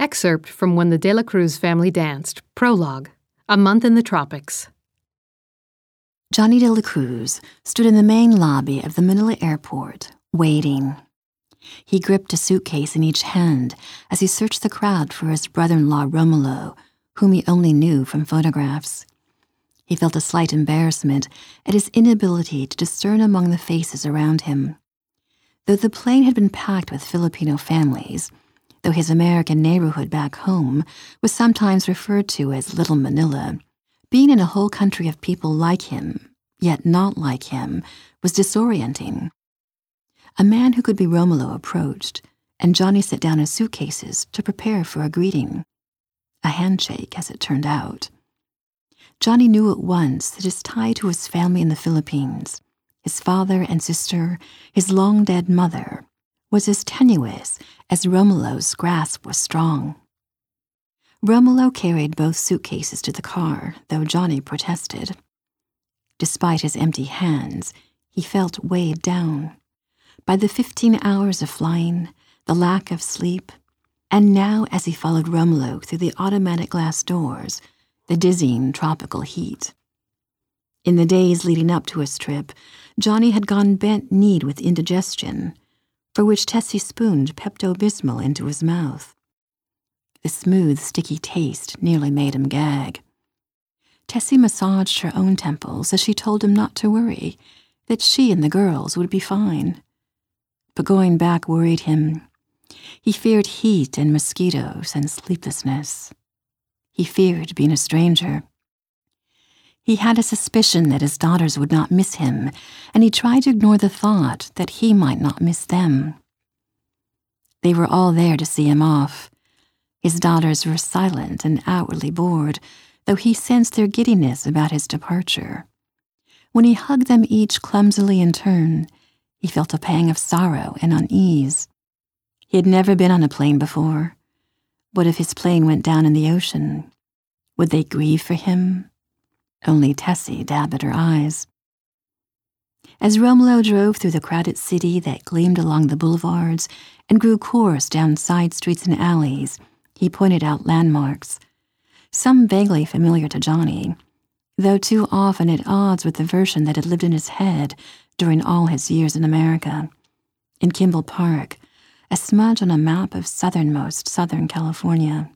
Excerpt from When the De La Cruz Family Danced, Prologue, A Month in the Tropics. Johnny De La Cruz stood in the main lobby of the Manila airport, waiting. He gripped a suitcase in each hand as he searched the crowd for his brother in law Romulo, whom he only knew from photographs. He felt a slight embarrassment at his inability to discern among the faces around him. Though the plane had been packed with Filipino families, though his American neighborhood back home was sometimes referred to as Little Manila, being in a whole country of people like him, yet not like him, was disorienting. A man who could be Romulo approached, and Johnny set down his suitcases to prepare for a greeting. A handshake, as it turned out. Johnny knew at once that his tie to his family in the Philippines, his father and sister, his long dead mother, was as tenuous as Romulo's grasp was strong. Romulo carried both suitcases to the car, though Johnny protested. Despite his empty hands, he felt weighed down by the 15 hours of flying, the lack of sleep, and now as he followed Romulo through the automatic glass doors, the dizzying tropical heat. In the days leading up to his trip, Johnny had gone bent kneed with indigestion, for which Tessie spooned Pepto Bismol into his mouth. The smooth, sticky taste nearly made him gag. Tessie massaged her own temples as she told him not to worry, that she and the girls would be fine. But going back worried him. He feared heat and mosquitoes and sleeplessness. He feared being a stranger. He had a suspicion that his daughters would not miss him, and he tried to ignore the thought that he might not miss them. They were all there to see him off. His daughters were silent and outwardly bored, though he sensed their giddiness about his departure. When he hugged them each clumsily in turn, he felt a pang of sorrow and unease. He had never been on a plane before. What if his plane went down in the ocean? Would they grieve for him? Only Tessie dabbed at her eyes. As Romulo drove through the crowded city that gleamed along the boulevards and grew coarse down side streets and alleys, he pointed out landmarks, some vaguely familiar to Johnny, though too often at odds with the version that had lived in his head during all his years in America. In Kimball Park, a smudge on a map of southernmost Southern California.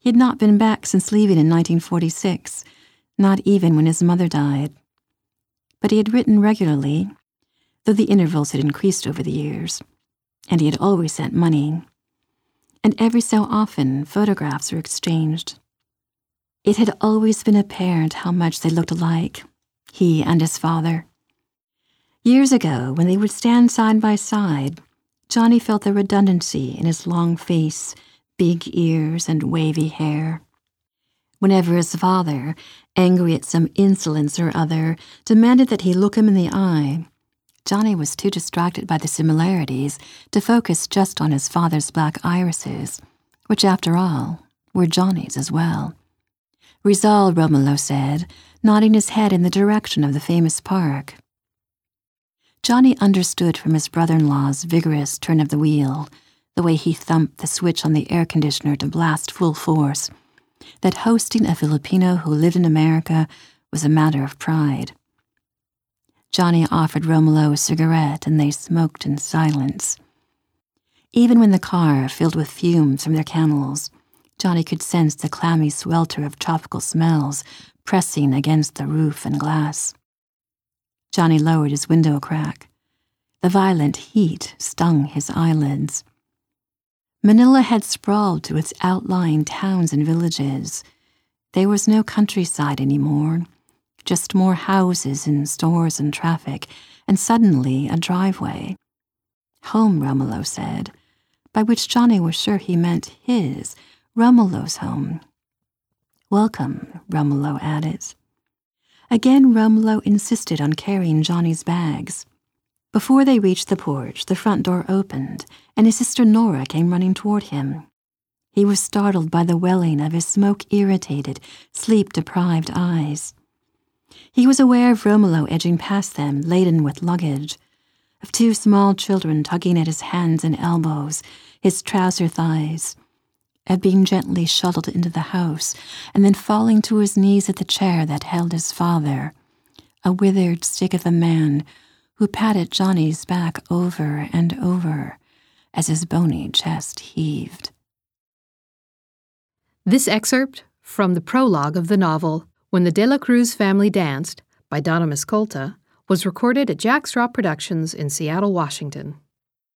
He had not been back since leaving in 1946, not even when his mother died. But he had written regularly, though the intervals had increased over the years, and he had always sent money. And every so often, photographs were exchanged. It had always been apparent how much they looked alike, he and his father. Years ago, when they would stand side by side, Johnny felt the redundancy in his long face, big ears, and wavy hair. Whenever his father, angry at some insolence or other, demanded that he look him in the eye, Johnny was too distracted by the similarities to focus just on his father's black irises, which, after all, were Johnny's as well. Rizal, Romulo said, nodding his head in the direction of the famous park. Johnny understood from his brother in law's vigorous turn of the wheel, the way he thumped the switch on the air conditioner to blast full force, that hosting a Filipino who lived in America was a matter of pride. Johnny offered Romulo a cigarette and they smoked in silence. Even when the car filled with fumes from their camels, Johnny could sense the clammy swelter of tropical smells pressing against the roof and glass. Johnny lowered his window crack. The violent heat stung his eyelids. Manila had sprawled to its outlying towns and villages. There was no countryside anymore, just more houses and stores and traffic, and suddenly a driveway. Home, Romulo said, by which Johnny was sure he meant his, Romulo's home. Welcome, Romulo added. Again, Romulo insisted on carrying Johnny's bags. Before they reached the porch, the front door opened, and his sister Nora came running toward him. He was startled by the welling of his smoke irritated, sleep deprived eyes. He was aware of Romulo edging past them, laden with luggage, of two small children tugging at his hands and elbows, his trouser thighs, of being gently shuttled into the house and then falling to his knees at the chair that held his father, a withered stick of a man who patted Johnny's back over and over as his bony chest heaved. This excerpt from the prologue of the novel When the De La Cruz Family Danced by Donna Miscolta was recorded at Jack Straw Productions in Seattle, Washington.